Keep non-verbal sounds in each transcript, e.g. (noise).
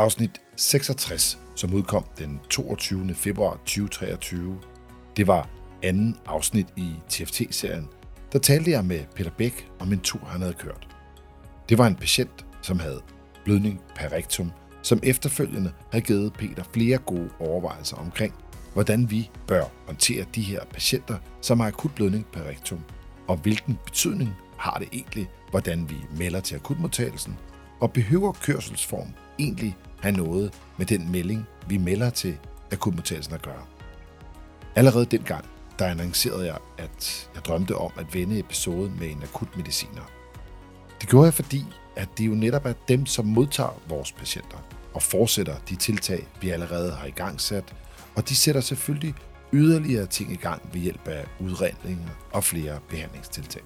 Afsnit 66, som udkom den 22. februar 2023. Det var anden afsnit i TFT-serien, der talte jeg med Peter Bæk om en tur, han havde kørt. Det var en patient, som havde blødning per rectum, som efterfølgende havde givet Peter flere gode overvejelser omkring, hvordan vi bør håndtere de her patienter, som har akut blødning per rectum, og hvilken betydning har det egentlig, hvordan vi melder til akutmodtagelsen, og behøver kørselsform egentlig have noget med den melding, vi melder til akutmodtagelsen at gøre. Allerede dengang, der annoncerede jeg, at jeg drømte om at vende episoden med en akutmediciner. Det gjorde jeg, fordi at det jo netop er dem, som modtager vores patienter og fortsætter de tiltag, vi allerede har i gang sat, og de sætter selvfølgelig yderligere ting i gang ved hjælp af udredninger og flere behandlingstiltag.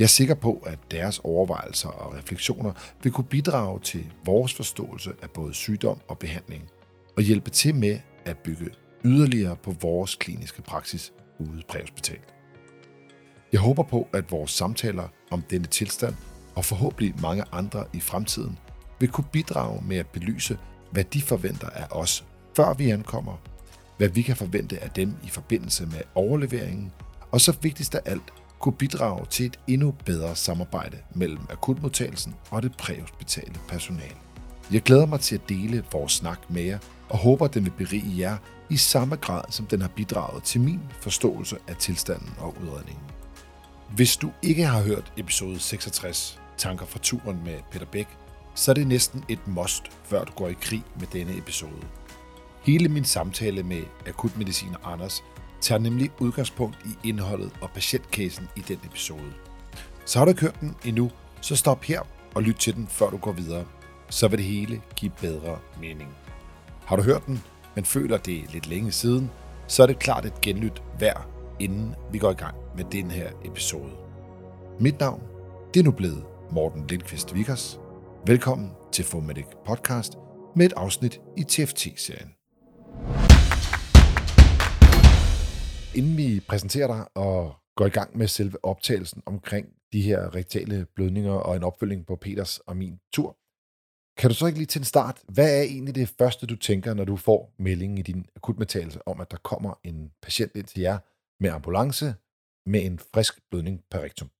Jeg er sikker på, at deres overvejelser og refleksioner vil kunne bidrage til vores forståelse af både sygdom og behandling, og hjælpe til med at bygge yderligere på vores kliniske praksis ude præhospitalet. Jeg håber på, at vores samtaler om denne tilstand og forhåbentlig mange andre i fremtiden vil kunne bidrage med at belyse, hvad de forventer af os, før vi ankommer, hvad vi kan forvente af dem i forbindelse med overleveringen, og så vigtigst af alt, kunne bidrage til et endnu bedre samarbejde mellem akutmodtagelsen og det præhospitale personale. Jeg glæder mig til at dele vores snak med jer, og håber, den vil berige jer i samme grad, som den har bidraget til min forståelse af tilstanden og udredningen. Hvis du ikke har hørt episode 66, Tanker fra turen med Peter Bæk, så er det næsten et must, før du går i krig med denne episode. Hele min samtale med akutmediciner Anders tager nemlig udgangspunkt i indholdet og patientcasen i den episode. Så har du hørt den endnu, så stop her og lyt til den, før du går videre. Så vil det hele give bedre mening. Har du hørt den, men føler det lidt længe siden, så er det klart et genlyt værd, inden vi går i gang med den her episode. Mit navn, det er nu blevet Morten Lindqvist Vickers. Velkommen til Fomedic Podcast med et afsnit i TFT-serien. Inden vi præsenterer dig og går i gang med selve optagelsen omkring de her rektale blødninger og en opfølging på Peters og min tur, kan du så ikke lige til en start, hvad er egentlig det første, du tænker, når du får meldingen i din akutmedtagelse om, at der kommer en patient ind til jer med ambulance med en frisk blødning per rektum?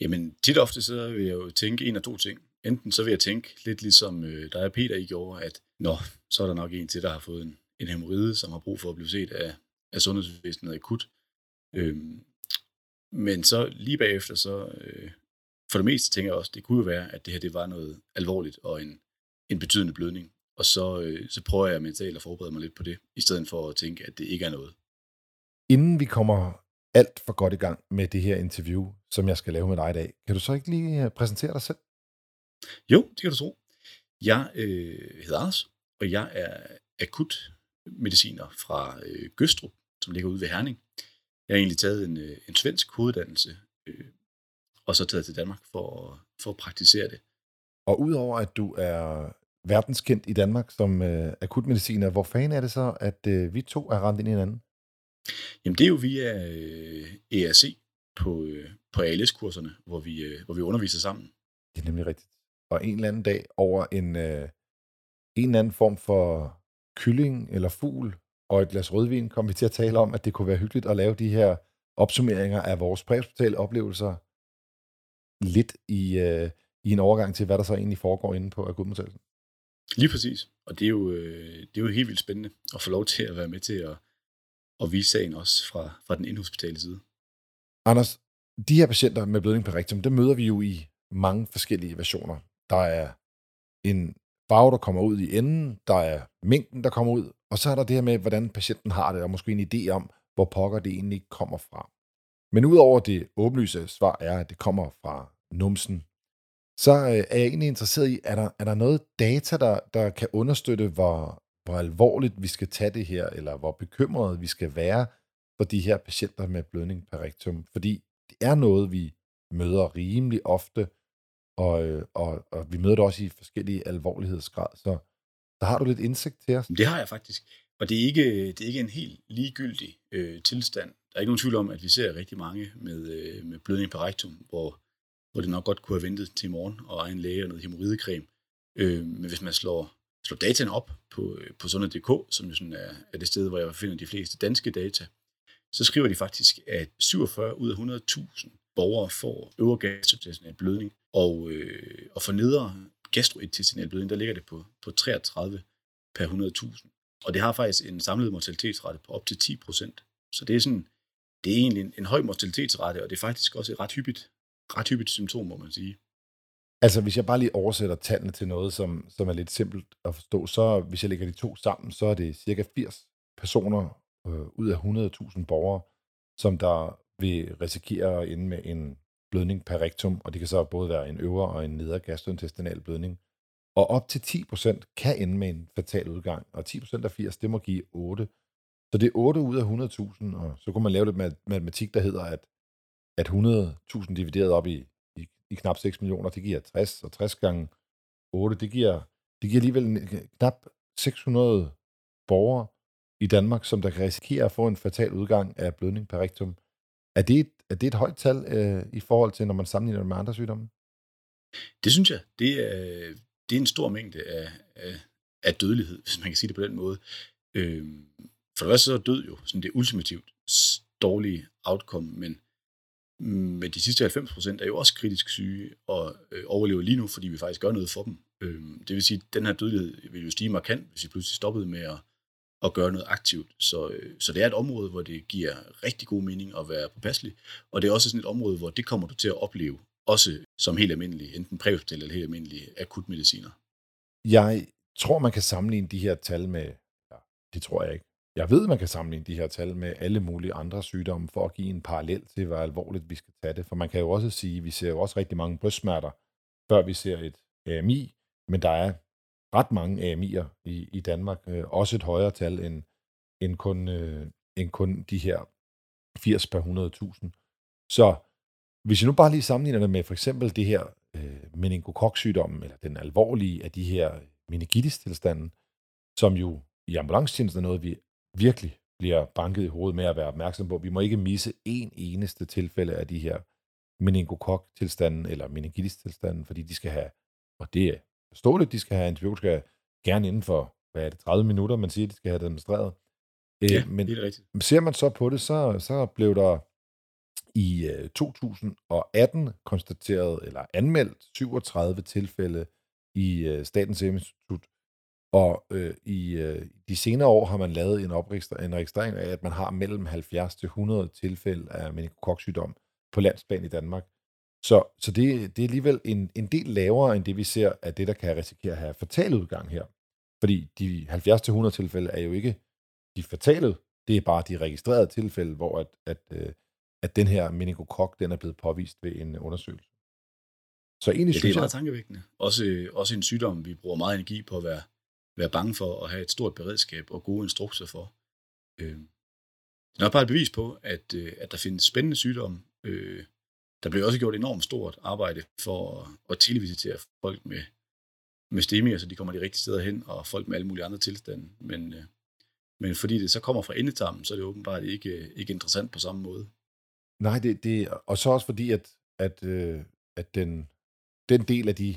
Jamen, tit ofte så vil jeg jo tænke en af to ting. Enten så vil jeg tænke lidt ligesom øh, der er Peter i gjorde, at nå, så er der nok en til, der har fået en, en hemoride, som har brug for at blive set af, af sundhedsvæsenet akut. Øhm, men så lige bagefter, så øh, for det meste tænker jeg også, det kunne jo være, at det her det var noget alvorligt og en, en betydende blødning. Og så, øh, så prøver jeg mentalt at forberede mig lidt på det, i stedet for at tænke, at det ikke er noget. Inden vi kommer alt for godt i gang med det her interview, som jeg skal lave med dig i dag, kan du så ikke lige øh, præsentere dig selv? Jo, det kan du tro. Jeg øh, hedder Anders, og jeg er akut mediciner fra øh, Gøstrup, som ligger ude ved Herning. Jeg har egentlig taget en, øh, en svensk hoveduddannelse, øh, og så taget til Danmark for, for at praktisere det. Og udover at du er verdenskendt i Danmark som øh, akutmediciner, hvor fanden er det så, at øh, vi to er rendt ind i hinanden? Jamen det er jo via øh, ERC på, øh, på ALS-kurserne, hvor vi, øh, hvor vi underviser sammen. Det er nemlig rigtigt. Og en eller anden dag over en, øh, en eller anden form for kylling eller fugl og et glas rødvin, kom vi til at tale om, at det kunne være hyggeligt at lave de her opsummeringer af vores præhospitale oplevelser lidt i, øh, i en overgang til, hvad der så egentlig foregår inde på akutmodtagelsen. Lige præcis. Og det er, jo, øh, det er jo helt vildt spændende at få lov til at være med til at, at vise sagen også fra, fra den indhospitale side. Anders, de her patienter med blødning på rektum, dem møder vi jo i mange forskellige versioner. Der er en farve, der kommer ud i enden, der er mængden, der kommer ud, og så er der det her med, hvordan patienten har det, og måske en idé om, hvor pokker det egentlig kommer fra. Men udover det åbenlyse svar er, at det kommer fra numsen, så øh, er jeg egentlig interesseret i, er der, er der noget data, der, der kan understøtte, hvor, hvor alvorligt vi skal tage det her, eller hvor bekymrede vi skal være for de her patienter med blødning per rektum? Fordi det er noget, vi møder rimelig ofte, og, øh, og, og vi møder det også i forskellige alvorlighedsgrad. Så der har du lidt indsigt til os? Det har jeg faktisk. Og det er ikke, det er ikke en helt ligegyldig øh, tilstand. Der er ikke nogen tvivl om, at vi ser rigtig mange med, øh, med blødning på rektum, hvor, hvor det nok godt kunne have ventet til i morgen og egen læge og noget hemorridecreme. Øh, men hvis man slår, slår dataen op på, øh, på sundhed.dk, som jo sådan er, er det sted, hvor jeg finder de fleste danske data, så skriver de faktisk, at 47 ud af 100.000 borgere får øvre gastrointestinal blødning, og, øh, og for nedre gastrointestinal blødning, der ligger det på, på 33 per 100.000. Og det har faktisk en samlet mortalitetsrate på op til 10 procent. Så det er sådan, det er egentlig en, en høj mortalitetsrate, og det er faktisk også et ret hyppigt, ret hyppigt symptom, må man sige. Altså, hvis jeg bare lige oversætter tallene til noget, som, som er lidt simpelt at forstå, så hvis jeg lægger de to sammen, så er det cirka 80 personer øh, ud af 100.000 borgere, som der vil risikere at ende med en blødning per rektum, og det kan så både være en øvre og en nedre gastrointestinal blødning. Og op til 10% kan ende med en fatal udgang, og 10% af 80, det må give 8. Så det er 8 ud af 100.000, og så kunne man lave lidt matematik, der hedder, at, at 100.000 divideret op i, i, i knap 6 millioner, det giver 60, og 60 gange 8, det giver, det giver alligevel øh, knap 600 borgere i Danmark, som der kan risikere at få en fatal udgang af blødning per rektum. Er det et, er det et højt tal øh, i forhold til, når man sammenligner det med andre sygdomme? Det synes jeg. Det er, det er en stor mængde af, af, af dødelighed, hvis man kan sige det på den måde. Øh, for det første så er død jo sådan det ultimativt dårlige outcome, men med de sidste 90 procent er jo også kritisk syge og øh, overlever lige nu, fordi vi faktisk gør noget for dem. Øh, det vil sige, at den her dødelighed vil jo stige markant, hvis vi pludselig stoppede med at at gøre noget aktivt. Så, øh, så det er et område, hvor det giver rigtig god mening at være påpasselig, og det er også sådan et område, hvor det kommer du til at opleve, også som helt almindelig, enten præhospital eller helt almindelige akutmediciner. Jeg tror, man kan sammenligne de her tal med, ja, det tror jeg ikke, jeg ved, man kan sammenligne de her tal med alle mulige andre sygdomme, for at give en parallel til, hvor alvorligt vi skal tage det. For man kan jo også sige, at vi ser jo også rigtig mange brystsmerter, før vi ser et AMI, men der er ret mange AMI'er i, i Danmark. Øh, også et højere tal end, end, kun, øh, end kun de her 80 per 100.000. Så hvis jeg nu bare lige sammenligner det med for eksempel det her øh, meningokoksygdommen, eller den alvorlige af de her meningitis-tilstanden, som jo i ambulancetjenesten er noget, vi virkelig bliver banket i hovedet med at være opmærksom på. Vi må ikke misse en eneste tilfælde af de her meningokok-tilstanden eller meningitis-tilstanden, fordi de skal have, og det forståeligt, de skal have antibiotika gerne inden for, hvad er det, 30 minutter, man siger, de skal have det administreret. Øh, ja, men det er rigtigt. Ser man så på det, så, så blev der i 2018 øh, konstateret eller anmeldt 37 tilfælde i øh, Statens Serum Institut, og øh, i øh, de senere år har man lavet en, en registrering af, at man har mellem 70 til 100 tilfælde af meningokoksygdom på landsplan i Danmark. Så, så det, det er alligevel en, en del lavere end det, vi ser af det, der kan risikere at have fatal udgang her. Fordi de 70-100 tilfælde er jo ikke de fatale, det er bare de registrerede tilfælde, hvor at, at, øh, at den her meningokok, den er blevet påvist ved en undersøgelse. Så egentlig ja, det er meget tankevækkende. Også, også en sygdom, vi bruger meget energi på at være, være bange for at have et stort beredskab og gode instrukser for. Øh, det er bare et bevis på, at, øh, at der findes spændende sygdomme, øh, der blev også gjort enormt stort arbejde for at, at tilvisitere folk med, med stemier, så altså de kommer de rigtige steder hen, og folk med alle mulige andre tilstande. Men, øh, men fordi det så kommer fra endetarmen, så er det åbenbart ikke, ikke interessant på samme måde. Nej, det, det, og så også fordi, at, at, øh, at den, den del af de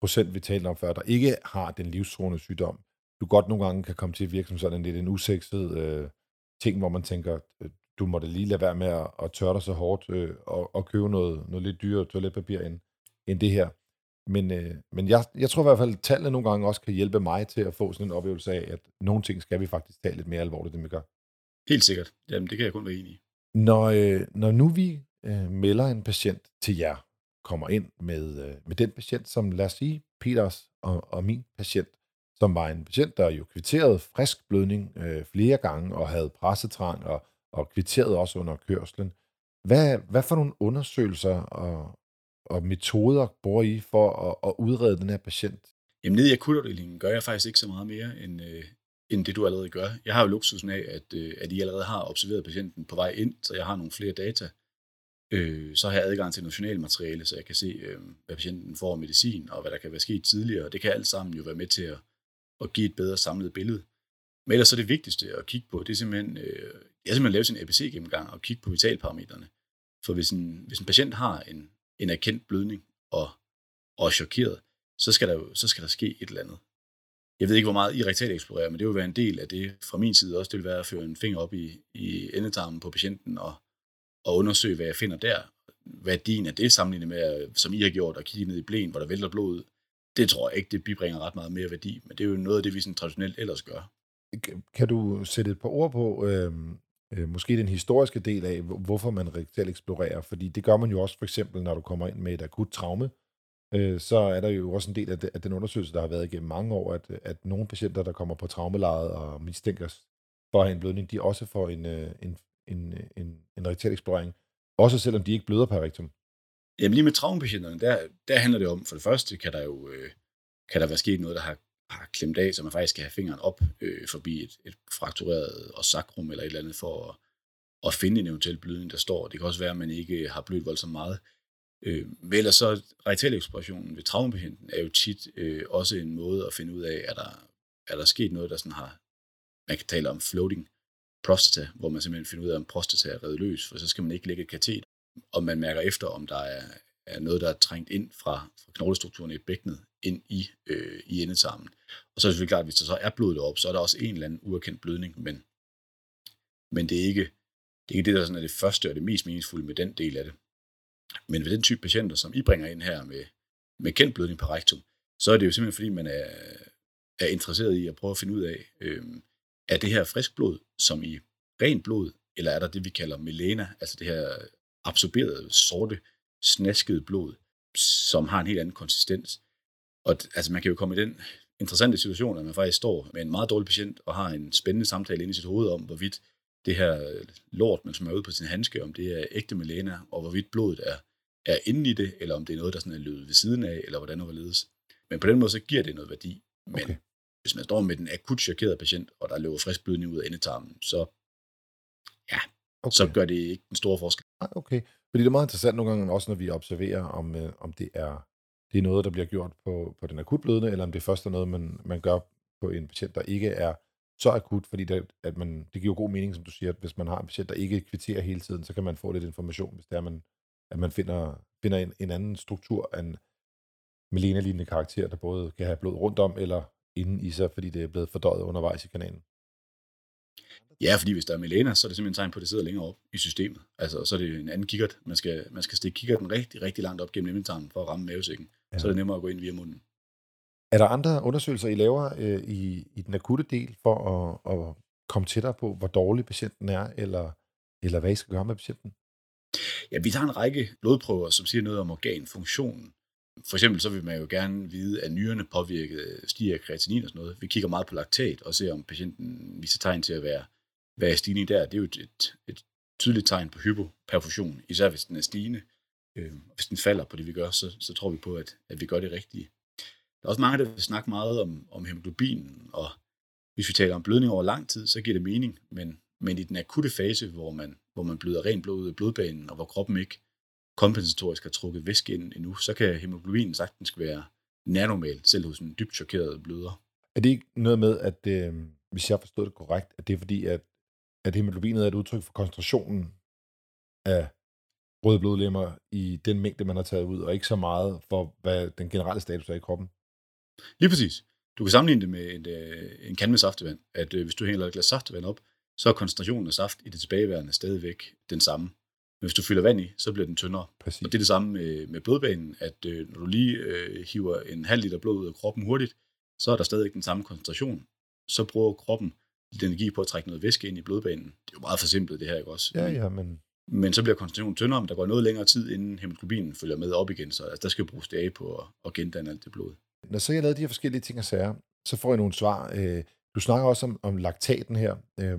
procent, vi talte om før, der ikke har den livstruende sygdom, du godt nogle gange kan komme til at virke som sådan lidt en usekset øh, ting, hvor man tænker, øh, du måtte lige lade være med at, at tørre dig så hårdt øh, og, og købe noget, noget lidt dyrere toiletpapir end, end det her. Men, øh, men jeg, jeg tror i hvert fald, at tallene nogle gange også kan hjælpe mig til at få sådan en oplevelse af, at nogle ting skal vi faktisk tage lidt mere alvorligt, end vi gør. Helt sikkert. Jamen, det kan jeg kun være enig i. Når, øh, når nu vi øh, melder en patient til jer, kommer ind med, øh, med den patient, som lad os sige, Peters og, og min patient, som var en patient, der jo kvitterede frisk blødning øh, flere gange og havde pressetrang og og kvitteret også under kørslen. Hvad, hvad for nogle undersøgelser og, og metoder bruger I for at, at udrede den her patient? Jamen nede i akutafdelingen gør jeg faktisk ikke så meget mere, end, øh, end det du allerede gør. Jeg har jo luksusen af, at, øh, at I allerede har observeret patienten på vej ind, så jeg har nogle flere data. Øh, så har jeg adgang til nationalmateriale, så jeg kan se, øh, hvad patienten får af medicin, og hvad der kan være sket tidligere. Det kan alt sammen jo være med til at, at give et bedre samlet billede. Men ellers så det vigtigste at kigge på, det er simpelthen, øh, jeg simpelthen lave sin ABC-gennemgang og kigge på vitalparametrene. For hvis en, hvis en patient har en, en erkendt blødning og, og er chokeret, så skal der jo så skal der ske et eller andet. Jeg ved ikke, hvor meget I rektalt eksplorerer, men det vil være en del af det fra min side også. Det vil være at føre en finger op i, i endetarmen på patienten og, og undersøge, hvad jeg finder der. Værdien af det sammenlignet med, som I har gjort, at kigge ned i blæen, hvor der vælter blod ud. Det tror jeg ikke, det bibringer ret meget mere værdi, men det er jo noget af det, vi sådan traditionelt ellers gør. Kan du sætte et par ord på, øh, øh, måske den historiske del af, hvorfor man rektalt eksplorerer? Fordi det gør man jo også for eksempel, når du kommer ind med et akut traume, øh, så er der jo også en del af, det, af den undersøgelse, der har været igennem mange år, at, at nogle patienter, der kommer på traumelejet og mistænkes for at have en blødning, de også får en, øh, en, en, en, en rektal eksplorering, også selvom de ikke bløder per rektum. Jamen lige med traumepatienterne, der, der handler det om, for det første kan der jo øh, kan der være sket noget, der har, har klemt af, så man faktisk skal have fingeren op øh, forbi et, et fraktureret og sakrum eller et eller andet for at, at finde en eventuel blødning, der står. Det kan også være, at man ikke har blødt voldsomt meget. Øh, men ellers så rektaleksplorationen ved traumapatienten er jo tit øh, også en måde at finde ud af, er der, er der sket noget, der sådan har, man kan tale om floating prostata, hvor man simpelthen finder ud af, om prostata er reddet løs, for så skal man ikke lægge et katet, og man mærker efter, om der er, er noget, der er trængt ind fra, fra knoglestrukturen i bækkenet ind i, øh, i endetarmen. Og så er det selvfølgelig klart, at hvis der så er blod deroppe, så er der også en eller anden uerkendt blødning, men, men det er ikke det, er ikke det der sådan er det første og det mest meningsfulde med den del af det. Men ved den type patienter, som I bringer ind her med, med kendt blødning på rektum, så er det jo simpelthen fordi, man er, er interesseret i at prøve at finde ud af, øh, er det her frisk blod, som i rent blod, eller er der det, vi kalder melena, altså det her absorberede, sorte, snaskede blod, som har en helt anden konsistens. Og altså, man kan jo komme i den interessante situation, at man faktisk står med en meget dårlig patient og har en spændende samtale inde i sit hoved om, hvorvidt det her lort, man som er ude på sin handske, om det er ægte melena, og hvorvidt blodet er, er inde i det, eller om det er noget, der sådan er løbet ved siden af, eller hvordan og hvorledes. Men på den måde, så giver det noget værdi. Men okay. hvis man står med den akut chokerede patient, og der løber frisk blødning ud af endetarmen, så, ja, okay. så gør det ikke en stor forskel. Okay, fordi det er meget interessant nogle gange, også når vi observerer, om, øh, om det er det er noget, der bliver gjort på, på den akutblødende, eller om det først er noget, man, man gør på en patient, der ikke er så akut, fordi det, at man, det giver god mening, som du siger, at hvis man har en patient, der ikke kvitterer hele tiden, så kan man få lidt information, hvis det er, man, at man finder, finder en, en anden struktur end melena-lignende karakter, der både kan have blod rundt om eller inden i sig, fordi det er blevet fordøjet undervejs i kanalen. Ja, fordi hvis der er melena, så er det simpelthen tegn på, at det sidder længere op i systemet. Altså, så er det en anden kikkert. Man skal, man skal stikke kikkerten rigtig, rigtig langt op gennem inventarmen for at ramme mavesækken. Ja. Så er det nemmere at gå ind via munden. Er der andre undersøgelser, I laver øh, i, i den akutte del, for at, at komme tættere på, hvor dårlig patienten er, eller, eller hvad I skal gøre med patienten? Ja, vi tager en række blodprøver, som siger noget om organfunktionen. For eksempel så vil man jo gerne vide, at nyrerne påvirket stiger kreatinin og sådan noget. Vi kigger meget på laktat og ser, om patienten viser tegn til at være, hvad er stigning der. Det er jo et, et, tydeligt tegn på hypoperfusion, især hvis den er stigende. Øh, hvis den falder på det, vi gør, så, så tror vi på, at, at vi gør det rigtige. Der er også mange, der vil snakke meget om, om hemoglobinen, og hvis vi taler om blødning over lang tid, så giver det mening, men, men i den akutte fase, hvor man, hvor man bløder rent blod ud af blodbanen, og hvor kroppen ikke kompensatorisk har trukket væske ind endnu, så kan hemoglobinen sagtens være nærnormal, selv hos en dybt chokeret bløder. Er det ikke noget med, at øh, hvis jeg forstod det korrekt, at det er fordi, at, at hemoglobinet er et udtryk for koncentrationen af røde blodlemmer i den mængde, man har taget ud, og ikke så meget for, hvad den generelle status er i kroppen? Lige præcis. Du kan sammenligne det med en, øh, en kan med saftevand, at øh, hvis du hælder et glas saftevand op, så er koncentrationen af saft i det tilbageværende stadigvæk den samme. Men hvis du fylder vand i, så bliver den tyndere. Præcis. Og det er det samme med, med blodbanen, at øh, når du lige øh, hiver en halv liter blod ud af kroppen hurtigt, så er der stadig den samme koncentration. Så bruger kroppen lidt energi på at trække noget væske ind i blodbanen. Det er jo meget forsimplet det her, ikke også? Ja, ja, men... Men så bliver koncentrationen tyndere, men der går noget længere tid, inden hemoglobinen følger med op igen, så altså, der skal bruges dage på at, at gendanne alt det blod. Når så jeg lavede de her forskellige ting og sager, så får jeg nogle svar. Øh, du snakker også om, om laktaten her. Øh,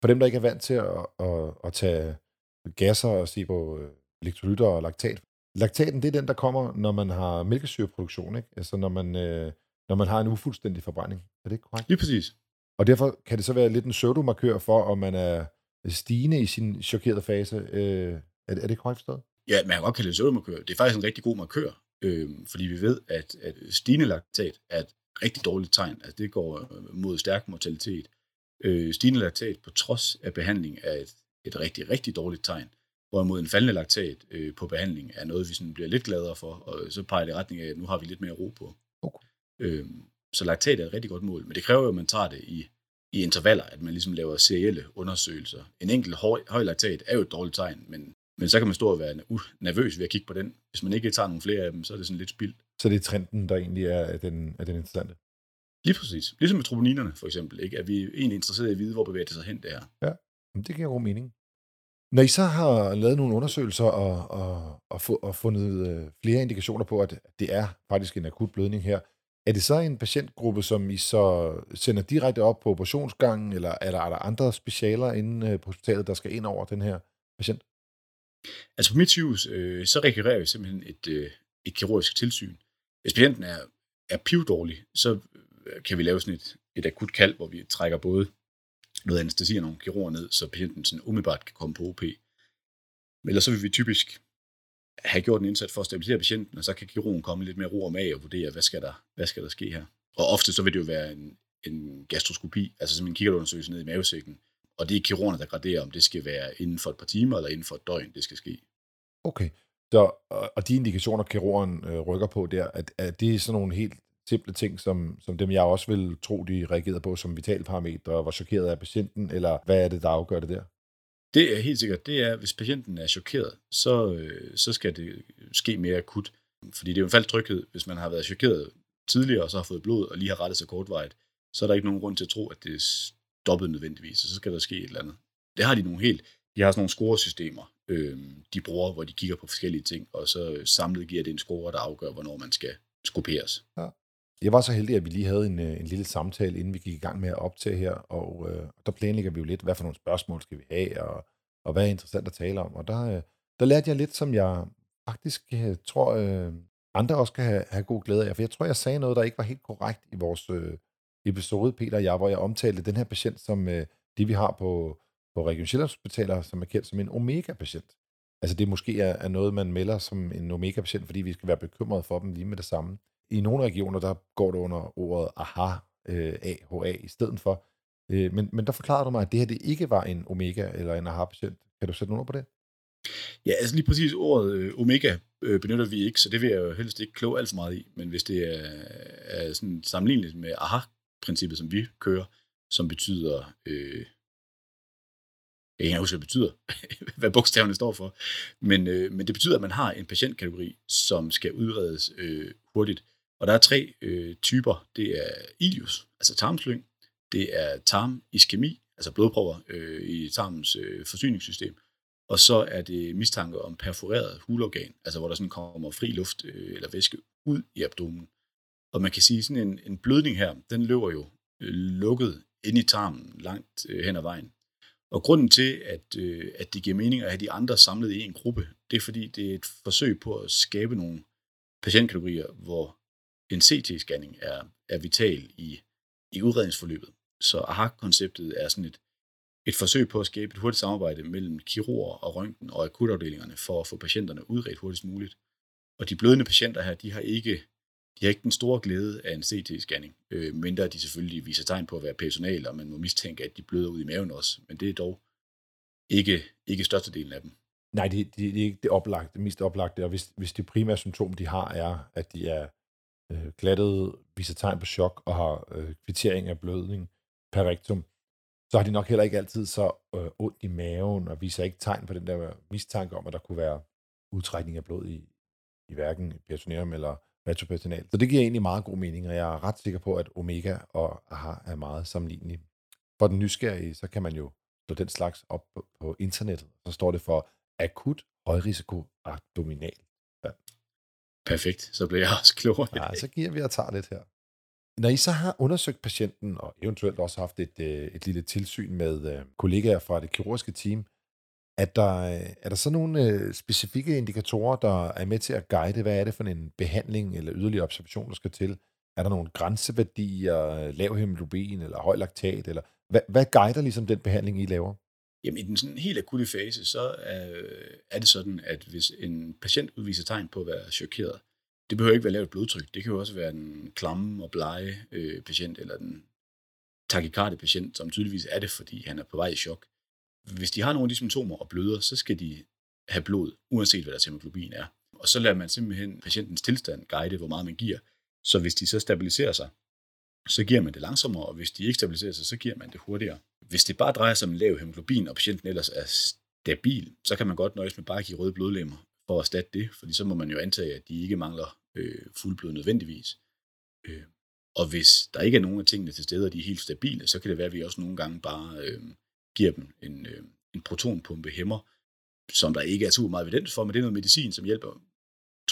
for dem, der ikke er vant til at, at, at tage gasser og se på øh, elektrolytter og laktat. Laktaten, det er den, der kommer, når man har mælkesyreproduktion, ikke? Altså når man, øh, når man har en ufuldstændig forbrænding. Er det ikke korrekt? Lige præcis. Og derfor kan det så være lidt en pseudomarkør for, om man er stigende i sin chokerede fase. Øh, er, det, er det korrekt forstået? Ja, man kan godt kalde det pseudomarkør. Det er faktisk en rigtig god markør, øh, fordi vi ved, at, at stigende laktat er et rigtig dårligt tegn. Altså det går øh, mod stærk mortalitet. Øh, stigende laktat på trods af behandling er et, et rigtig, rigtig dårligt tegn. Hvorimod en faldende laktat øh, på behandling er noget, vi sådan bliver lidt gladere for, og så peger det i retning af, at nu har vi lidt mere ro på. Okay. Øhm, så laktat er et rigtig godt mål, men det kræver jo, at man tager det i, i intervaller, at man ligesom laver serielle undersøgelser. En enkelt høj, høj laktat er jo et dårligt tegn, men, men så kan man stå og være nervøs ved at kigge på den. Hvis man ikke tager nogle flere af dem, så er det sådan lidt spildt. Så det er trenden, der egentlig er den, er den interessante? Lige præcis. Ligesom med troponinerne, for eksempel. Ikke? At vi er egentlig interesseret i at vide, hvor bevæger det sig hen, det her. Ja, men det giver god mening. Når I så har lavet nogle undersøgelser og, og, og, og fundet øh, flere indikationer på, at det er faktisk en akut blødning her, er det så en patientgruppe, som I så sender direkte op på operationsgangen, eller er der, er der andre specialer inden øh, på hospitalet, der skal ind over den her patient? Altså på mit sygehus, øh, så rekvirerer vi simpelthen et, øh, et kirurgisk tilsyn. Hvis patienten er, er pivdårlig, så øh, kan vi lave sådan et, et akut kald, hvor vi trækker både noget anestesi og nogle kirurger ned, så patienten sådan umiddelbart kan komme på OP. Eller ellers så vil vi typisk have gjort en indsats for at stabilisere patienten, og så kan kirurgen komme lidt mere ro og mag og vurdere, hvad skal der, hvad skal der ske her. Og ofte så vil det jo være en, en gastroskopi, altså som en kikkertundersøgelse ned i mavesækken, og det er kirurgerne, der graderer, om det skal være inden for et par timer eller inden for et døgn, det skal ske. Okay, så, og de indikationer, kirurgen øh, rykker på der, at, at det er sådan nogle helt simple ting, som, som dem jeg også vil tro, de reagerede på som vitalparametre, hvor chokeret er patienten, eller hvad er det, der afgør det der? Det er helt sikkert, det er, hvis patienten er chokeret, så, øh, så skal det ske mere akut. Fordi det er jo en falsk tryghed, hvis man har været chokeret tidligere, og så har fået blod, og lige har rettet sig kortvarigt, så er der ikke nogen grund til at tro, at det er stoppet nødvendigvis, og så skal der ske et eller andet. Det har de nogle helt, de har sådan nogle scoresystemer, øh, de bruger, hvor de kigger på forskellige ting, og så samlet giver det en score, der afgør, hvornår man skal skoperes. Ja. Jeg var så heldig, at vi lige havde en, øh, en lille samtale, inden vi gik i gang med at optage her, og øh, der planlægger vi jo lidt, hvad for nogle spørgsmål skal vi have, og, og hvad er interessant at tale om. Og der, øh, der lærte jeg lidt, som jeg faktisk øh, tror, øh, andre også kan have, have god glæde af. For jeg tror, jeg sagde noget, der ikke var helt korrekt i vores øh, episode, Peter og jeg, hvor jeg omtalte den her patient som øh, det, vi har på, på Region Sjællands Hospitaler, som er kendt som en omega-patient. Altså det måske er, er noget, man melder som en omega-patient, fordi vi skal være bekymrede for dem lige med det samme. I nogle regioner, der går det under ordet AHA, øh, AHA i stedet for. Øh, men, men der forklarede du mig, at det her det ikke var en omega eller en AHA-patient. Kan du sætte nogle ord på det? Ja, altså lige præcis ordet øh, omega øh, benytter vi ikke, så det vil jeg jo helst ikke kloge alt for meget i. Men hvis det er, er sådan sammenligneligt med AHA-princippet, som vi kører, som betyder... Øh, jeg kan huske, hvad det betyder, (laughs) hvad bogstaverne står for. Men, øh, men det betyder, at man har en patientkategori, som skal udredes øh, hurtigt. Og der er tre øh, typer. Det er ilius, altså tarmslyng. Det er tarmiskemi, altså blodprøver øh, i tarmens øh, forsyningssystem. Og så er det mistanke om perforeret hulorgan, altså hvor der sådan kommer fri luft øh, eller væske ud i abdomen. Og man kan sige, sådan en, en blødning her, den løber jo øh, lukket ind i tarmen langt øh, hen ad vejen. Og grunden til, at, øh, at det giver mening at have de andre samlet i en gruppe, det er fordi, det er et forsøg på at skabe nogle patientkategorier, hvor en CT-scanning er, er vital i, i udredningsforløbet. Så AHA-konceptet er sådan et, et forsøg på at skabe et hurtigt samarbejde mellem kirurger og røntgen og akutafdelingerne for at få patienterne udredt hurtigst muligt. Og de blødende patienter her, de har ikke, de har ikke den store glæde af en CT-scanning, øh, mindre de selvfølgelig viser tegn på at være personal, og man må mistænke, at de bløder ud i maven også. Men det er dog ikke, ikke størstedelen af dem. Nej, det, det, det er ikke det oplagte, det mest oplagte, og hvis, hvis det primære symptom, de har, er, at de er øh, glattet, viser tegn på chok og har øh, kvittering af blødning per rektum, så har de nok heller ikke altid så øh, ondt i maven, og viser ikke tegn på den der mistanke om, at der kunne være udtrækning af blod i, i hverken peritoneum eller retroperitoneal. Så det giver egentlig meget god mening, og jeg er ret sikker på, at omega og AHA er meget sammenlignelige. For den nysgerrige, så kan man jo slå den slags op på, på internettet. Så står det for akut højrisiko abdominal. Ja. Perfekt, så bliver jeg også klogere. Ja, så giver vi og tager lidt her. Når I så har undersøgt patienten, og eventuelt også haft et, øh, et lille tilsyn med øh, kollegaer fra det kirurgiske team, er der, øh, er der så nogle specifikke indikatorer, der er med til at guide, hvad er det for en behandling eller yderligere observation, der skal til? Er der nogle grænseværdier, lav hemoglobin eller høj laktat? Eller hvad, hvad guider ligesom den behandling, I laver? Jamen i den sådan helt akutte fase, så er, er det sådan, at hvis en patient udviser tegn på at være chokeret, det behøver ikke være lavt blodtryk. Det kan jo også være den klamme og blege øh, patient, eller den takikarde patient, som tydeligvis er det, fordi han er på vej i chok. Hvis de har nogle af de symptomer og bløder, så skal de have blod, uanset hvad deres hemoglobin er. Og så lader man simpelthen patientens tilstand guide, hvor meget man giver. Så hvis de så stabiliserer sig, så giver man det langsommere, og hvis de ikke stabiliserer sig, så giver man det hurtigere. Hvis det bare drejer sig om lav hemoglobin, og patienten ellers er stabil, så kan man godt nøjes med bare at give røde blodlemmer for at erstatte det, fordi så må man jo antage, at de ikke mangler øh, fuldblod nødvendigvis. Øh, og hvis der ikke er nogen af tingene til stede, og de er helt stabile, så kan det være, at vi også nogle gange bare øh, giver dem en, øh, en protonpumpe hæmmer, som der ikke er super meget evidens for, men det er noget medicin, som hjælper,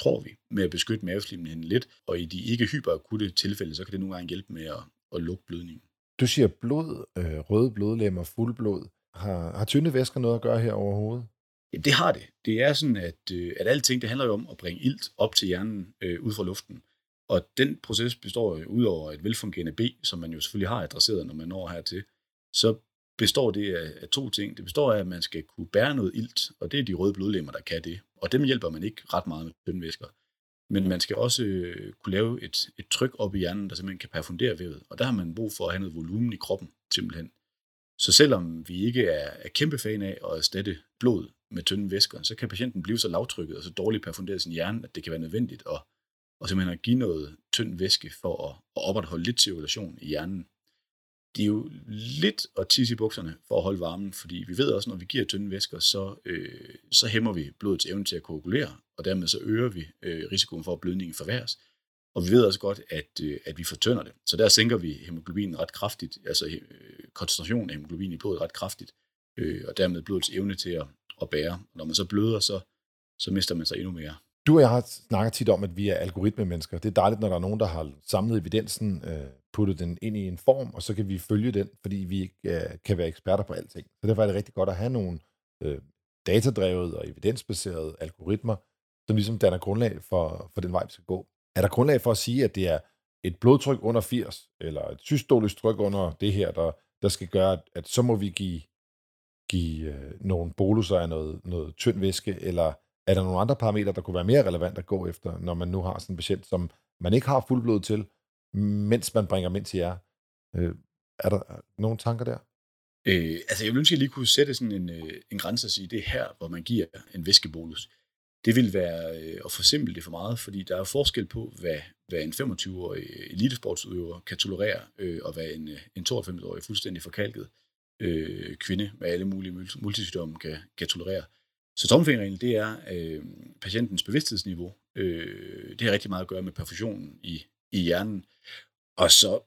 tror vi, med at beskytte maveslimhinden lidt. Og i de ikke hyperakutte tilfælde, så kan det nogle gange hjælpe med at, at lukke blødningen. Du siger blod, øh, røde blodlemmer, fuldblod. Har, har tynde væsker noget at gøre her overhovedet? Ja, det har det. Det er sådan, at, øh, at alting det handler jo om at bringe ilt op til hjernen øh, ud fra luften. Og den proces består jo ud over et velfungerende B, som man jo selvfølgelig har adresseret, når man når hertil, så består det af, af to ting. Det består af, at man skal kunne bære noget ilt, og det er de røde blodlemmer, der kan det. Og dem hjælper man ikke ret meget med tyndvæsker. Men man skal også øh, kunne lave et, et tryk op i hjernen, der simpelthen kan perfundere vævet. Og der har man brug for at have noget volumen i kroppen, simpelthen. Så selvom vi ikke er, er kæmpe fan af at erstatte blod med tynde væsker, så kan patienten blive så lavtrykket og så dårligt perfunderet sin hjerne, at det kan være nødvendigt at, at simpelthen at give noget tynd væske for at, at opretholde lidt cirkulation i hjernen de er jo lidt at tisse i bukserne for at holde varmen, fordi vi ved også, når vi giver tynde væsker, så, øh, så hæmmer vi blodets evne til at koagulere, og dermed så øger vi øh, risikoen for, at blødningen forværres. Og vi ved også godt, at, øh, at vi fortynder det. Så der sænker vi hemoglobinen ret kraftigt, altså øh, koncentrationen af hemoglobin i blodet ret kraftigt, øh, og dermed blodets evne til at, at bære. Og når man så bløder, så, så mister man sig endnu mere. Du og jeg har snakket tit om, at vi er algoritmemennesker. Det er dejligt, når der er nogen, der har samlet evidensen, øh, puttet den ind i en form, og så kan vi følge den, fordi vi ikke øh, kan være eksperter på alting. Så derfor er det rigtig godt at have nogle øh, datadrevet og evidensbaserede algoritmer, som ligesom danner grundlag for, for den vej, vi skal gå. Er der grundlag for at sige, at det er et blodtryk under 80, eller et systolisk tryk under det her, der, der skal gøre, at, at så må vi give, give øh, nogle boluser af noget, noget tynd væske, eller er der nogle andre parametre, der kunne være mere relevant at gå efter, når man nu har sådan en patient, som man ikke har fuldblod til, mens man bringer dem ind til jer? Øh, er der nogle tanker der? Øh, altså jeg vil ønske, at jeg lige kunne sætte sådan en, øh, en grænse og sige, det er her, hvor man giver en væskebonus. det vil være øh, at forsimple det for meget, fordi der er forskel på, hvad, hvad en 25-årig elitesportsudøver kan tolerere, øh, og hvad en, øh, en 92-årig fuldstændig forkalket øh, kvinde med alle mulige multisygdomme kan, kan tolerere. Så tommelfingerreglen, det er øh, patientens bevidsthedsniveau. Øh, det har rigtig meget at gøre med perfusionen i, i hjernen. Og så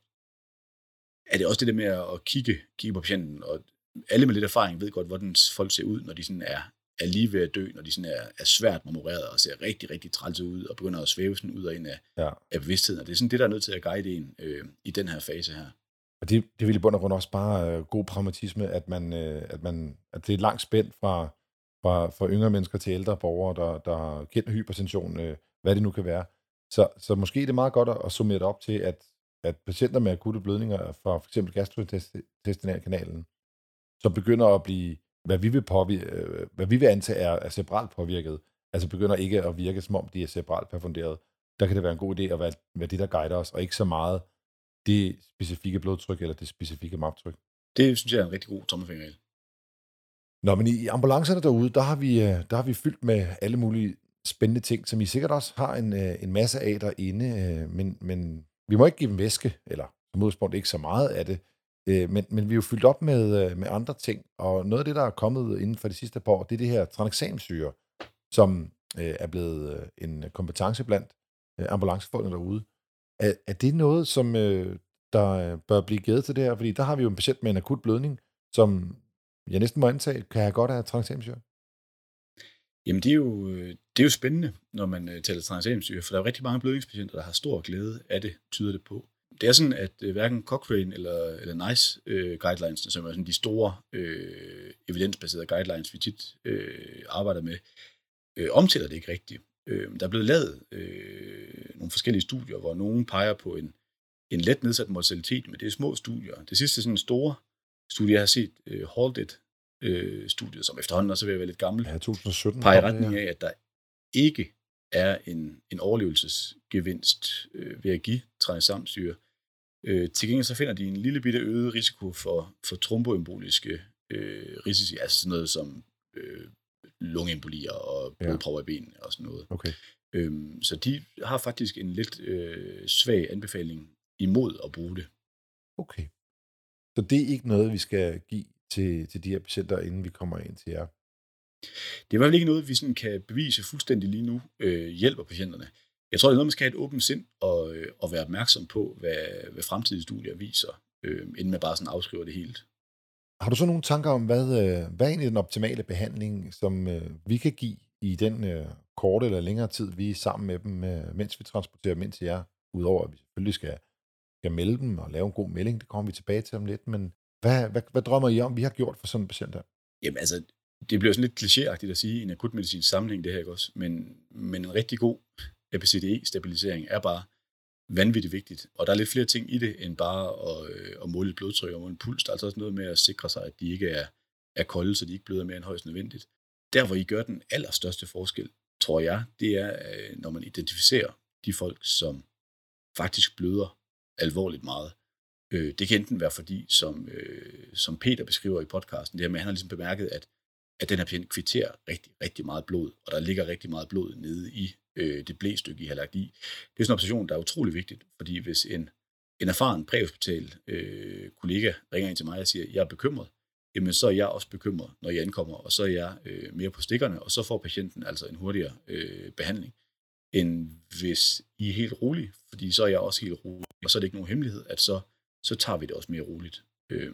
er det også det der med at kigge, kigge på patienten, og alle med lidt erfaring ved godt, hvordan folk ser ud, når de sådan er er lige ved at dø, når de sådan er, er svært marmoreret og ser rigtig, rigtig træls ud, og begynder at svæve sådan ud og ind af, ja. af bevidstheden. Og det er sådan det, der er nødt til at guide en øh, i den her fase her. Og det, det vil i bund og grund også bare øh, god pragmatisme, at, man, øh, at, man, at det er langt spændt fra, fra, fra yngre mennesker til ældre borgere, der, der kender hypertension, øh, hvad det nu kan være. Så, så måske er det meget godt at, at summere det op til, at, at patienter med akutte blødninger fra f.eks. gastrointestinalkanalen, som begynder at blive hvad vi vil, påvirke, øh, hvad vi vil antage er, er cerebralt påvirket, altså begynder ikke at virke, som om de er cerebralt perfunderet, der kan det være en god idé at være, være det, der guider os, og ikke så meget det specifikke blodtryk eller det specifikke maptryk. Det synes jeg er en rigtig god tommelfingerregel. Nå, men i ambulancerne derude, der har vi, øh, der har vi fyldt med alle mulige spændende ting, som I sikkert også har en, øh, en masse af derinde, øh, men, men vi må ikke give dem væske, eller som udgangspunkt ikke så meget af det, men, men vi er jo fyldt op med, med andre ting, og noget af det, der er kommet inden for de sidste par år, det er det her tranexamsyre, som øh, er blevet en kompetence blandt øh, ambulancefolkene derude. Er, er det noget, som øh, der bør blive givet til det her? Fordi der har vi jo en patient med en akut blødning, som jeg næsten må antage, kan jeg godt have tranexamsyre. Jamen, det er, jo, øh, det er jo spændende, når man øh, taler tranexamsyre, for der er rigtig mange blødningspatienter, der har stor glæde af det, tyder det på det er sådan, at øh, hverken Cochrane eller, eller NICE øh, guidelines, som er sådan de store øh, evidensbaserede guidelines, vi tit øh, arbejder med, øh, omtaler det ikke rigtigt. Øh, der er blevet lavet øh, nogle forskellige studier, hvor nogen peger på en, en let nedsat mortalitet, men det er små studier. Det sidste sådan store studie, jeg har set, øh, Halted øh, studiet, som efterhånden også er ved at være lidt gammel, ja, 2017, peger i retning af, at der ikke er en, en overlevelsesgevinst øh, ved at give tranexamsyre. Øh, til gengæld så finder de en lille bitte øget risiko for, for tromboemboliske øh, risici, altså sådan noget som øh, lungeembolier og blodpropper i benene og sådan noget. Okay. Øhm, så de har faktisk en lidt øh, svag anbefaling imod at bruge det. Okay. Så det er ikke noget, vi skal give til, til de her patienter, inden vi kommer ind til jer? Det er i hvert fald ikke noget, vi sådan kan bevise fuldstændig lige nu øh, hjælper patienterne. Jeg tror, det er noget, man skal have et åbent sind og, øh, og være opmærksom på, hvad, hvad fremtidige studier viser, øh, inden man bare sådan afskriver det helt. Har du så nogle tanker om, hvad, øh, hvad er egentlig den optimale behandling, som øh, vi kan give i den øh, korte eller længere tid, vi er sammen med dem, øh, mens vi transporterer dem ind til jer? Udover at vi selvfølgelig skal, skal melde dem og lave en god melding, det kommer vi tilbage til om lidt, men hvad, hvad, hvad drømmer I om, vi har gjort for sådan en patient her? Jamen altså, det bliver sådan lidt klichéagtigt at sige i en akutmedicinsk sammenhæng, det her ikke også? Men, men en rigtig god ABCDE-stabilisering er bare vanvittigt vigtigt. Og der er lidt flere ting i det, end bare at, øh, at måle et blodtryk og måle en puls. Der er altså også noget med at sikre sig, at de ikke er, er kolde, så de ikke bløder mere end højst nødvendigt. Der, hvor I gør den allerstørste forskel, tror jeg, det er, øh, når man identificerer de folk, som faktisk bløder alvorligt meget. Øh, det kan enten være fordi, som, øh, som Peter beskriver i podcasten, det her med, at han har ligesom bemærket, at, at den her patient kvitterer rigtig, rigtig meget blod, og der ligger rigtig meget blod nede i øh, det blæstykke, I har lagt i. Det er sådan en observation, der er utrolig vigtigt, fordi hvis en, en erfaren præhospital øh, kollega ringer ind til mig og siger, jeg er bekymret, jamen så er jeg også bekymret, når jeg ankommer, og så er jeg øh, mere på stikkerne, og så får patienten altså en hurtigere øh, behandling, end hvis I er helt rolig, fordi så er jeg også helt rolig, og så er det ikke nogen hemmelighed, at så, så tager vi det også mere roligt øh,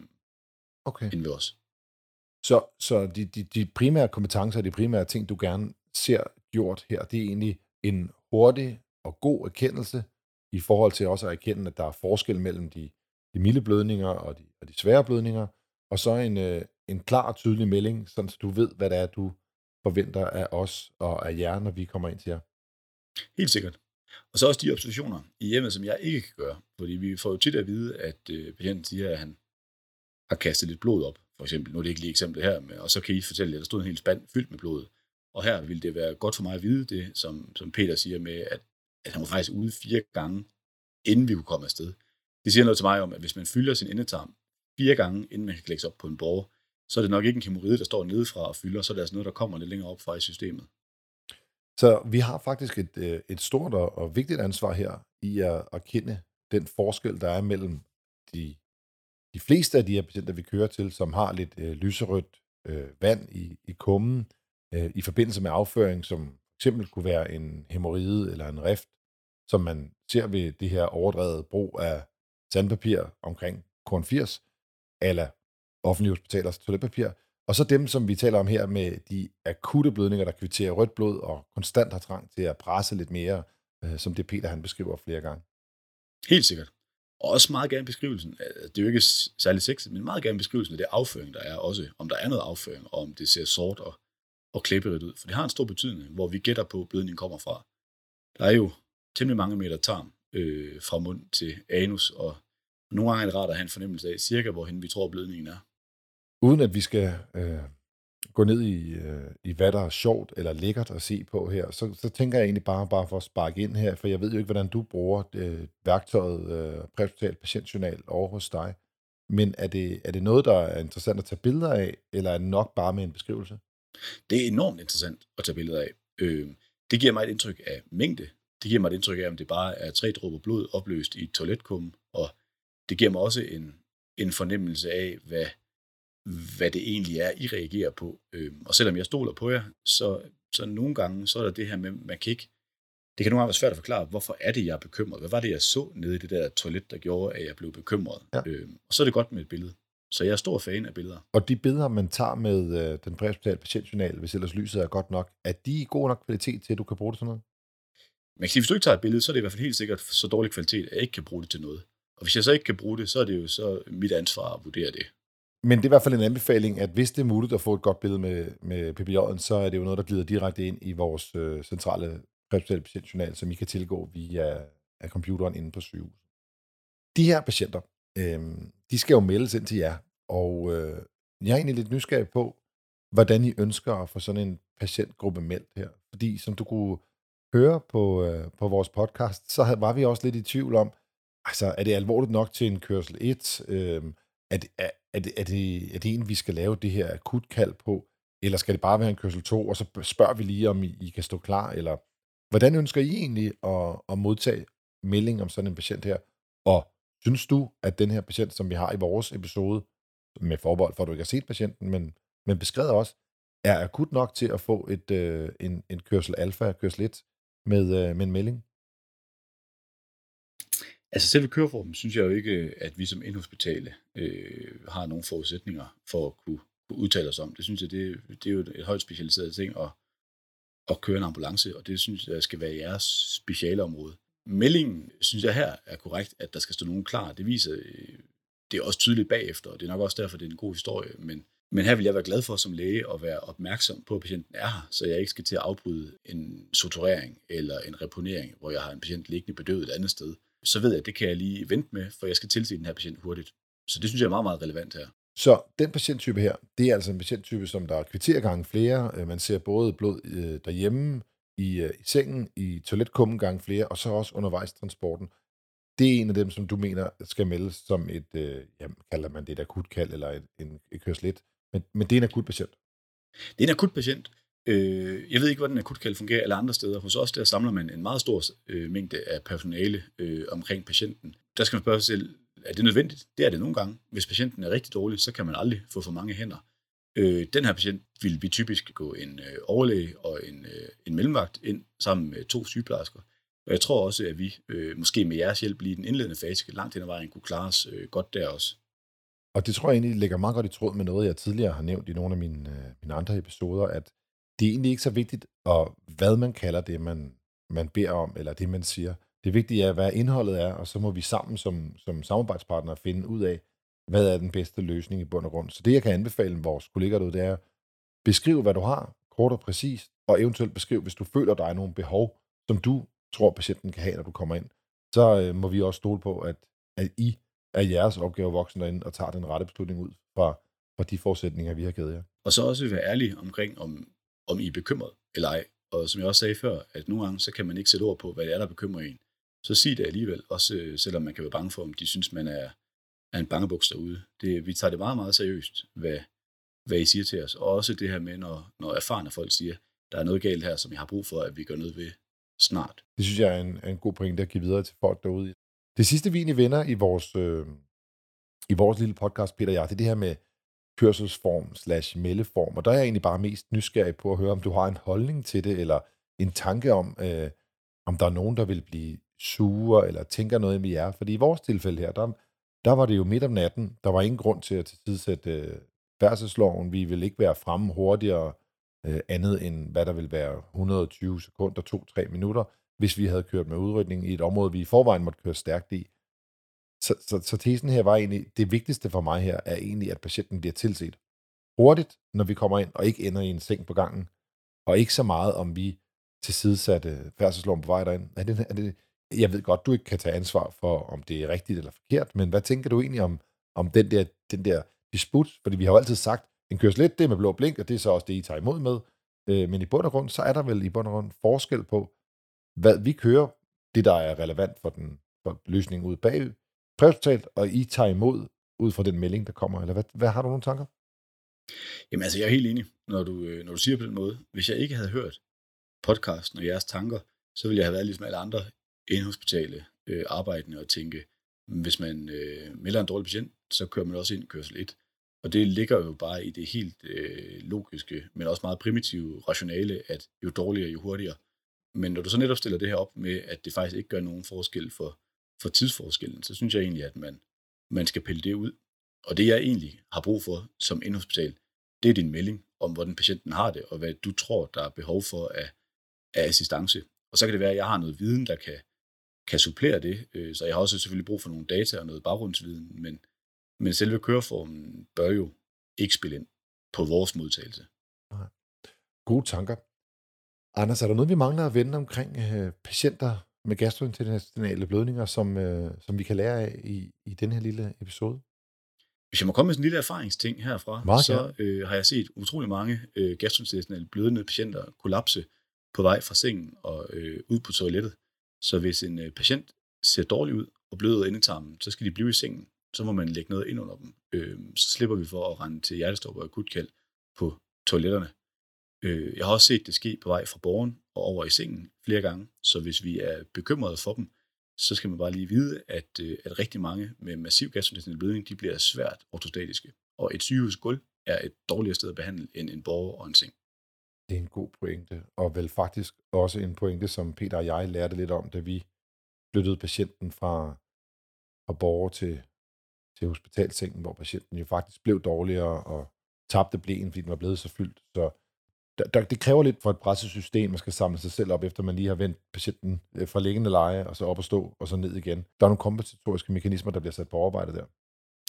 okay. end ved os. Så, så de, de, de primære kompetencer, de primære ting, du gerne ser gjort her, det er egentlig en hurtig og god erkendelse i forhold til også at erkende, at der er forskel mellem de, de milde blødninger og de, og de svære blødninger, og så en, øh, en klar og tydelig melding, sådan så du ved, hvad det er, du forventer af os og af jer, når vi kommer ind til jer. Helt sikkert. Og så også de observationer i hjemmet, som jeg ikke kan gøre. Fordi vi får jo tit at vide, at øh, patienten siger, at han har kastet lidt blod op, for eksempel. Nu er det ikke lige eksempel her, men, og så kan I fortælle, at der stod en hel spand fyldt med blod. Og her ville det være godt for mig at vide det, som, som Peter siger med, at, at han var faktisk ude fire gange, inden vi kunne komme afsted. Det siger noget til mig om, at hvis man fylder sin endetarm fire gange, inden man kan klækkes op på en borg, så er det nok ikke en hemorrhide, der står nedefra og fylder, så er det altså noget, der kommer lidt længere op fra i systemet. Så vi har faktisk et, øh, et stort og vigtigt ansvar her i at, at kende den forskel, der er mellem de, de fleste af de her patienter, vi kører til, som har lidt øh, lyserødt øh, vand i, i kummen, øh, i forbindelse med afføring, som eksempel kunne være en hemoride eller en rift, som man ser ved det her overdrevet brug af sandpapir omkring korn 80, eller offentlige hospitalers toiletpapir, og så dem, som vi taler om her med de akutte blødninger, der kvitterer rødt blod og konstant har trang til at presse lidt mere, øh, som det Peter han beskriver flere gange. Helt sikkert. Og også meget gerne beskrivelsen, det er jo ikke særlig sexet, men meget gerne beskrivelsen af det afføring, der er også, om der er noget afføring, og om det ser sort og og klæberigt ud, for det har en stor betydning, hvor vi gætter på, at blødningen kommer fra. Der er jo temmelig mange meter tarm øh, fra mund til anus, og nogle gange er det rart at have en fornemmelse af cirka, hvorhen vi tror, blødningen er. Uden at vi skal øh, gå ned i, øh, i, hvad der er sjovt eller lækkert at se på her, så, så tænker jeg egentlig bare, bare for at sparke ind her, for jeg ved jo ikke, hvordan du bruger øh, værktøjet øh, præhospital patientjournal over hos dig. Men er det, er det noget, der er interessant at tage billeder af, eller er det nok bare med en beskrivelse? Det er enormt interessant at tage billeder af. Øh, det giver mig et indtryk af mængde. Det giver mig et indtryk af, om det bare er tre dråber blod opløst i et toiletkum. Og det giver mig også en, en fornemmelse af, hvad, hvad det egentlig er, I reagerer på. Øh, og selvom jeg stoler på jer, så, så nogle gange, så er der det her med, man kan ikke, det kan nogle gange være svært at forklare, hvorfor er det, jeg er bekymret? Hvad var det, jeg så nede i det der toilet, der gjorde, at jeg blev bekymret? Ja. Øh, og så er det godt med et billede. Så jeg er stor fan af billeder. Og de billeder, man tager med øh, den præhospitale patientjournal, hvis ellers lyset er godt nok, er de i god nok kvalitet til, at du kan bruge det til noget? Man kan sige, hvis du ikke tager et billede, så er det i hvert fald helt sikkert så dårlig kvalitet, at jeg ikke kan bruge det til noget. Og hvis jeg så ikke kan bruge det, så er det jo så mit ansvar at vurdere det. Men det er i hvert fald en anbefaling, at hvis det er muligt at få et godt billede med, med PPJ'en, så er det jo noget, der glider direkte ind i vores øh, centrale præhospitale patientjournal, som I kan tilgå via af computeren inde på sygehuset. De her patienter, øh, de skal jo meldes ind til jer, og øh, jeg er egentlig lidt nysgerrig på, hvordan I ønsker at få sådan en patientgruppe meldt her. Fordi som du kunne høre på, øh, på vores podcast, så var vi også lidt i tvivl om, altså er det alvorligt nok til en kørsel 1? Øh, er, det, er, er, det, er, det, er det en, vi skal lave det her akutkald på? Eller skal det bare være en kørsel 2, og så spørger vi lige, om I, I kan stå klar? Eller Hvordan ønsker I egentlig at, at modtage melding om sådan en patient her? Og synes du, at den her patient, som vi har i vores episode, med forbehold for, at du ikke har set patienten, men, men beskrevet også, er akut nok til at få et, øh, en, en kørsel alfa, kørsel 1 med, øh, med en melding? Altså selve køreformen synes jeg jo ikke, at vi som indhospitale øh, har nogle forudsætninger for at kunne, kunne udtale os om. Det synes jeg, det, det er jo et højt specialiseret ting at, at køre en ambulance, og det synes jeg skal være jeres specialeområde. Meldingen synes jeg her er korrekt, at der skal stå nogen klar. Det viser, øh, det er også tydeligt bagefter, og det er nok også derfor, det er en god historie, men men her vil jeg være glad for som læge at være opmærksom på, at patienten er her, så jeg ikke skal til at afbryde en suturering eller en reponering, hvor jeg har en patient liggende bedøvet et andet sted. Så ved jeg, at det kan jeg lige vente med, for jeg skal tilse den her patient hurtigt. Så det synes jeg er meget, meget relevant her. Så den patienttype her, det er altså en patienttype, som der er kvartergange flere. Øh, man ser både blod øh, derhjemme, i, øh, i sengen, i toiletkummen gange flere, og så også undervejs transporten. Det er en af dem, som du mener skal meldes som et, øh, jamen, kalder man det et akutkald eller et, en, et kørsel men, men det er en akut patient. Det er en akut patient. Øh, jeg ved ikke, hvordan akutkald fungerer alle andre steder. Hos os der samler man en meget stor øh, mængde af personale øh, omkring patienten. Der skal man spørge sig selv, er det nødvendigt? Det er det nogle gange. Hvis patienten er rigtig dårlig, så kan man aldrig få for mange hænder. Øh, den her patient vil vi typisk gå en øh, overlæge og en, øh, en mellemvagt ind sammen med to sygeplejersker. Og jeg tror også, at vi øh, måske med jeres hjælp lige i den indledende fase langt hen ad vejen kunne klare os øh, godt der også. Og det tror jeg egentlig ligger meget godt i tråd med noget, jeg tidligere har nævnt i nogle af mine, øh, mine andre episoder, at det er egentlig ikke så vigtigt, og hvad man kalder det, man, man beder om, eller det, man siger. Det vigtige er, hvad indholdet er, og så må vi sammen som, som samarbejdspartnere finde ud af, hvad er den bedste løsning i bund og grund. Så det, jeg kan anbefale vores kolleger derude, det er, beskriv, hvad du har, kort og præcist, og eventuelt beskriv, hvis du føler, der er nogle behov, som du tror, patienten kan have, når du kommer ind. Så øh, må vi også stole på, at, at I er jeres opgave voksen derinde og tager den rette beslutning ud fra, fra de forudsætninger, vi har givet jer. Og så også være ærlig omkring, om, om I er bekymret eller ej. Og som jeg også sagde før, at nogle gange, så kan man ikke sætte ord på, hvad det er, der bekymrer en. Så sig det alligevel, også øh, selvom man kan være bange for, om de synes, man er, er en bangebuks derude. Det, vi tager det meget, meget seriøst, hvad, hvad I siger til os. Og også det her med, når, når erfarne folk siger, der er noget galt her, som jeg har brug for, at vi gør noget ved snart. Det synes jeg er en, en god pointe at give videre til folk derude. Det sidste, vi egentlig vender i vores, øh, i vores lille podcast, Peter og det er det her med kørselsform slash meldeform. Og der er jeg egentlig bare mest nysgerrig på at høre, om du har en holdning til det, eller en tanke om, øh, om der er nogen, der vil blive sure, eller tænker noget med jer. Fordi i vores tilfælde her, der, der var det jo midt om natten. Der var ingen grund til at tilsidesætte øh, færdselsloven. Vi ville ikke være fremme hurtigere øh, andet end, hvad der vil være 120 sekunder, 2-3 minutter hvis vi havde kørt med udrykning i et område, vi i forvejen måtte køre stærkt i. Så, så, så tesen her var egentlig, det vigtigste for mig her, er egentlig, at patienten bliver tilset hurtigt, når vi kommer ind, og ikke ender i en seng på gangen. Og ikke så meget, om vi tilsidesatte færdselsloven på vej derind. Er det, er det, jeg ved godt, du ikke kan tage ansvar for, om det er rigtigt eller forkert, men hvad tænker du egentlig om, om den, der, den der disput? Fordi vi har jo altid sagt, den køres lidt, det med blå blink, og det er så også det, I tager imod med. Øh, men i bund og grund, så er der vel i bund og grund forskel på, hvad vi kører, det der er relevant for den for løsningen ude bag præhospitalt, og I tager imod ud fra den melding, der kommer, eller hvad, hvad har du nogle tanker? Jamen altså, jeg er helt enig, når du, øh, når du siger på den måde. Hvis jeg ikke havde hørt podcasten og jeres tanker, så ville jeg have været ligesom alle andre indhospitale øh, arbejdende og tænke, hvis man øh, melder en dårlig patient, så kører man også ind i kørsel 1. Og det ligger jo bare i det helt øh, logiske, men også meget primitive rationale, at jo dårligere, jo hurtigere. Men når du så netop stiller det her op med, at det faktisk ikke gør nogen forskel for, for tidsforskellen, så synes jeg egentlig, at man, man skal pille det ud. Og det jeg egentlig har brug for som indhospital, det er din melding om, hvordan patienten har det, og hvad du tror, der er behov for af, af assistance. Og så kan det være, at jeg har noget viden, der kan, kan supplere det. Øh, så jeg har også selvfølgelig brug for nogle data og noget baggrundsviden, men, men selve køreformen bør jo ikke spille ind på vores modtagelse. Gode tanker. Anders, er der noget, vi mangler at vende omkring øh, patienter med gastrointestinale blødninger, som, øh, som vi kan lære af i, i den her lille episode? Hvis jeg må komme med sådan en lille erfaringsting herfra, Meget så øh, har jeg set utrolig mange øh, gastrointestinale blødende patienter kollapse på vej fra sengen og øh, ud på toilettet. Så hvis en øh, patient ser dårlig ud og bløder inde i tarmen, så skal de blive i sengen. Så må man lægge noget ind under dem. Øh, så slipper vi for at rende til hjertestop og akutkald på toiletterne. Øh, jeg har også set det ske på vej fra borgen og over i sengen flere gange, så hvis vi er bekymrede for dem, så skal man bare lige vide, at, øh, at rigtig mange med massiv gastrointestinal blødning, de bliver svært ortostatiske. Og et sygehusgulv er et dårligere sted at behandle end en borger og en seng. Det er en god pointe, og vel faktisk også en pointe, som Peter og jeg lærte lidt om, da vi flyttede patienten fra, fra borger til, til hospitalsengen, hvor patienten jo faktisk blev dårligere og tabte blæen, fordi den var blevet så fyldt. Så der, der, det kræver lidt for et pressesystem, man skal samle sig selv op, efter man lige har vendt patienten øh, fra liggende leje, og så op og stå, og så ned igen. Der er nogle kompensatoriske mekanismer, der bliver sat på overarbejde der.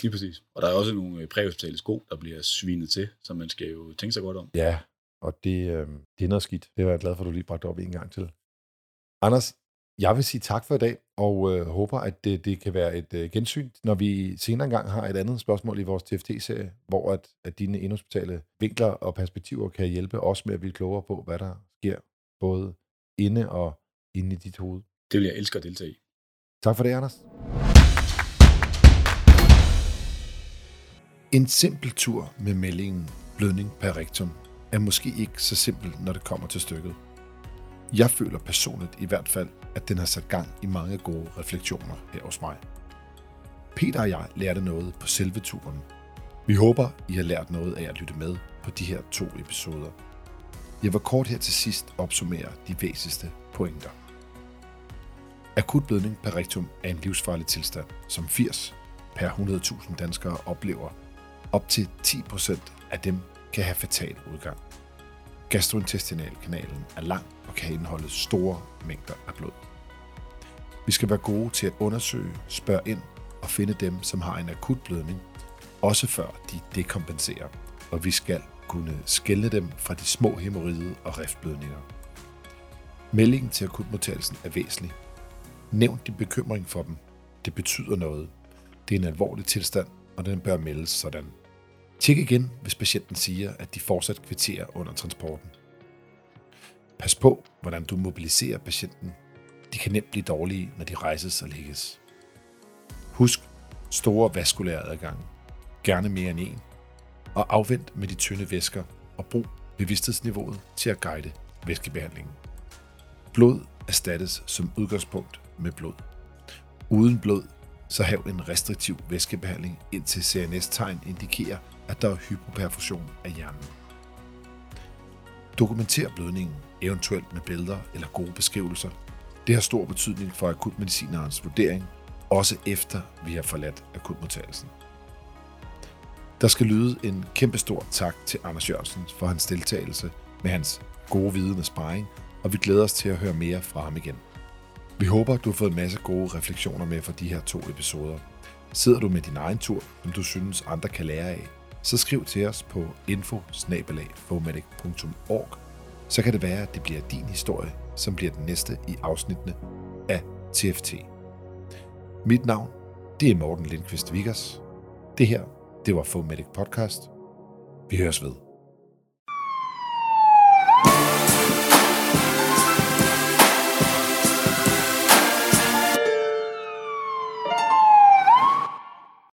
Lige præcis. Og der er også nogle øh, præhospitale sko, der bliver svinet til, så man skal jo tænke sig godt om. Ja, og det, øh, det er noget skidt. Det er jeg glad for, at du lige bragte op en gang til. Anders, jeg vil sige tak for i dag, og øh, håber, at det, det kan være et øh, gensyn, når vi senere engang har et andet spørgsmål i vores TFT-serie, hvor at, at dine inhospitale vinkler og perspektiver kan hjælpe os med at blive klogere på, hvad der sker, både inde og inde i dit hoved. Det vil jeg elske at deltage i. Tak for det, Anders. En simpel tur med meldingen blødning per rektum er måske ikke så simpel, når det kommer til stykket. Jeg føler personligt i hvert fald, at den har sat gang i mange gode refleksioner her hos mig. Peter og jeg lærte noget på selve turen. Vi håber, I har lært noget af at lytte med på de her to episoder. Jeg vil kort her til sidst opsummere de væsentligste pointer. Akut blødning per rektum er en livsfarlig tilstand, som 80 per 100.000 danskere oplever. Op til 10% af dem kan have fatal udgang. Gastrointestinalkanalen er lang og kan indeholde store mængder af blod. Vi skal være gode til at undersøge, spørge ind og finde dem, som har en akut blødning, også før de dekompenserer, og vi skal kunne skelne dem fra de små hemorrhide og riftblødninger. Meldingen til akutmodtagelsen er væsentlig. Nævn din bekymring for dem. Det betyder noget. Det er en alvorlig tilstand, og den bør meldes sådan. Tjek igen, hvis patienten siger, at de fortsat kvitterer under transporten. Pas på, hvordan du mobiliserer patienten. De kan nemt blive dårlige, når de rejses og lægges. Husk store vaskulære adgange. Gerne mere end en. Og afvent med de tynde væsker og brug bevidsthedsniveauet til at guide væskebehandlingen. Blod erstattes som udgangspunkt med blod. Uden blod, så hav en restriktiv væskebehandling indtil CNS-tegn indikerer, at der er hypoperfusion af hjernen. Dokumenter blødningen, eventuelt med billeder eller gode beskrivelser. Det har stor betydning for akutmedicinerens vurdering, også efter vi har forladt akutmodtagelsen. Der skal lyde en kæmpe stor tak til Anders Jørgensen for hans deltagelse med hans gode viden og sparring, og vi glæder os til at høre mere fra ham igen. Vi håber, du har fået en masse gode refleksioner med fra de her to episoder. Sidder du med din egen tur, som du synes andre kan lære af, så skriv til os på info så kan det være, at det bliver din historie, som bliver den næste i afsnittene af TFT. Mit navn, det er Morten Lindqvist Vickers. Det her, det var Fomedic Podcast. Vi høres ved.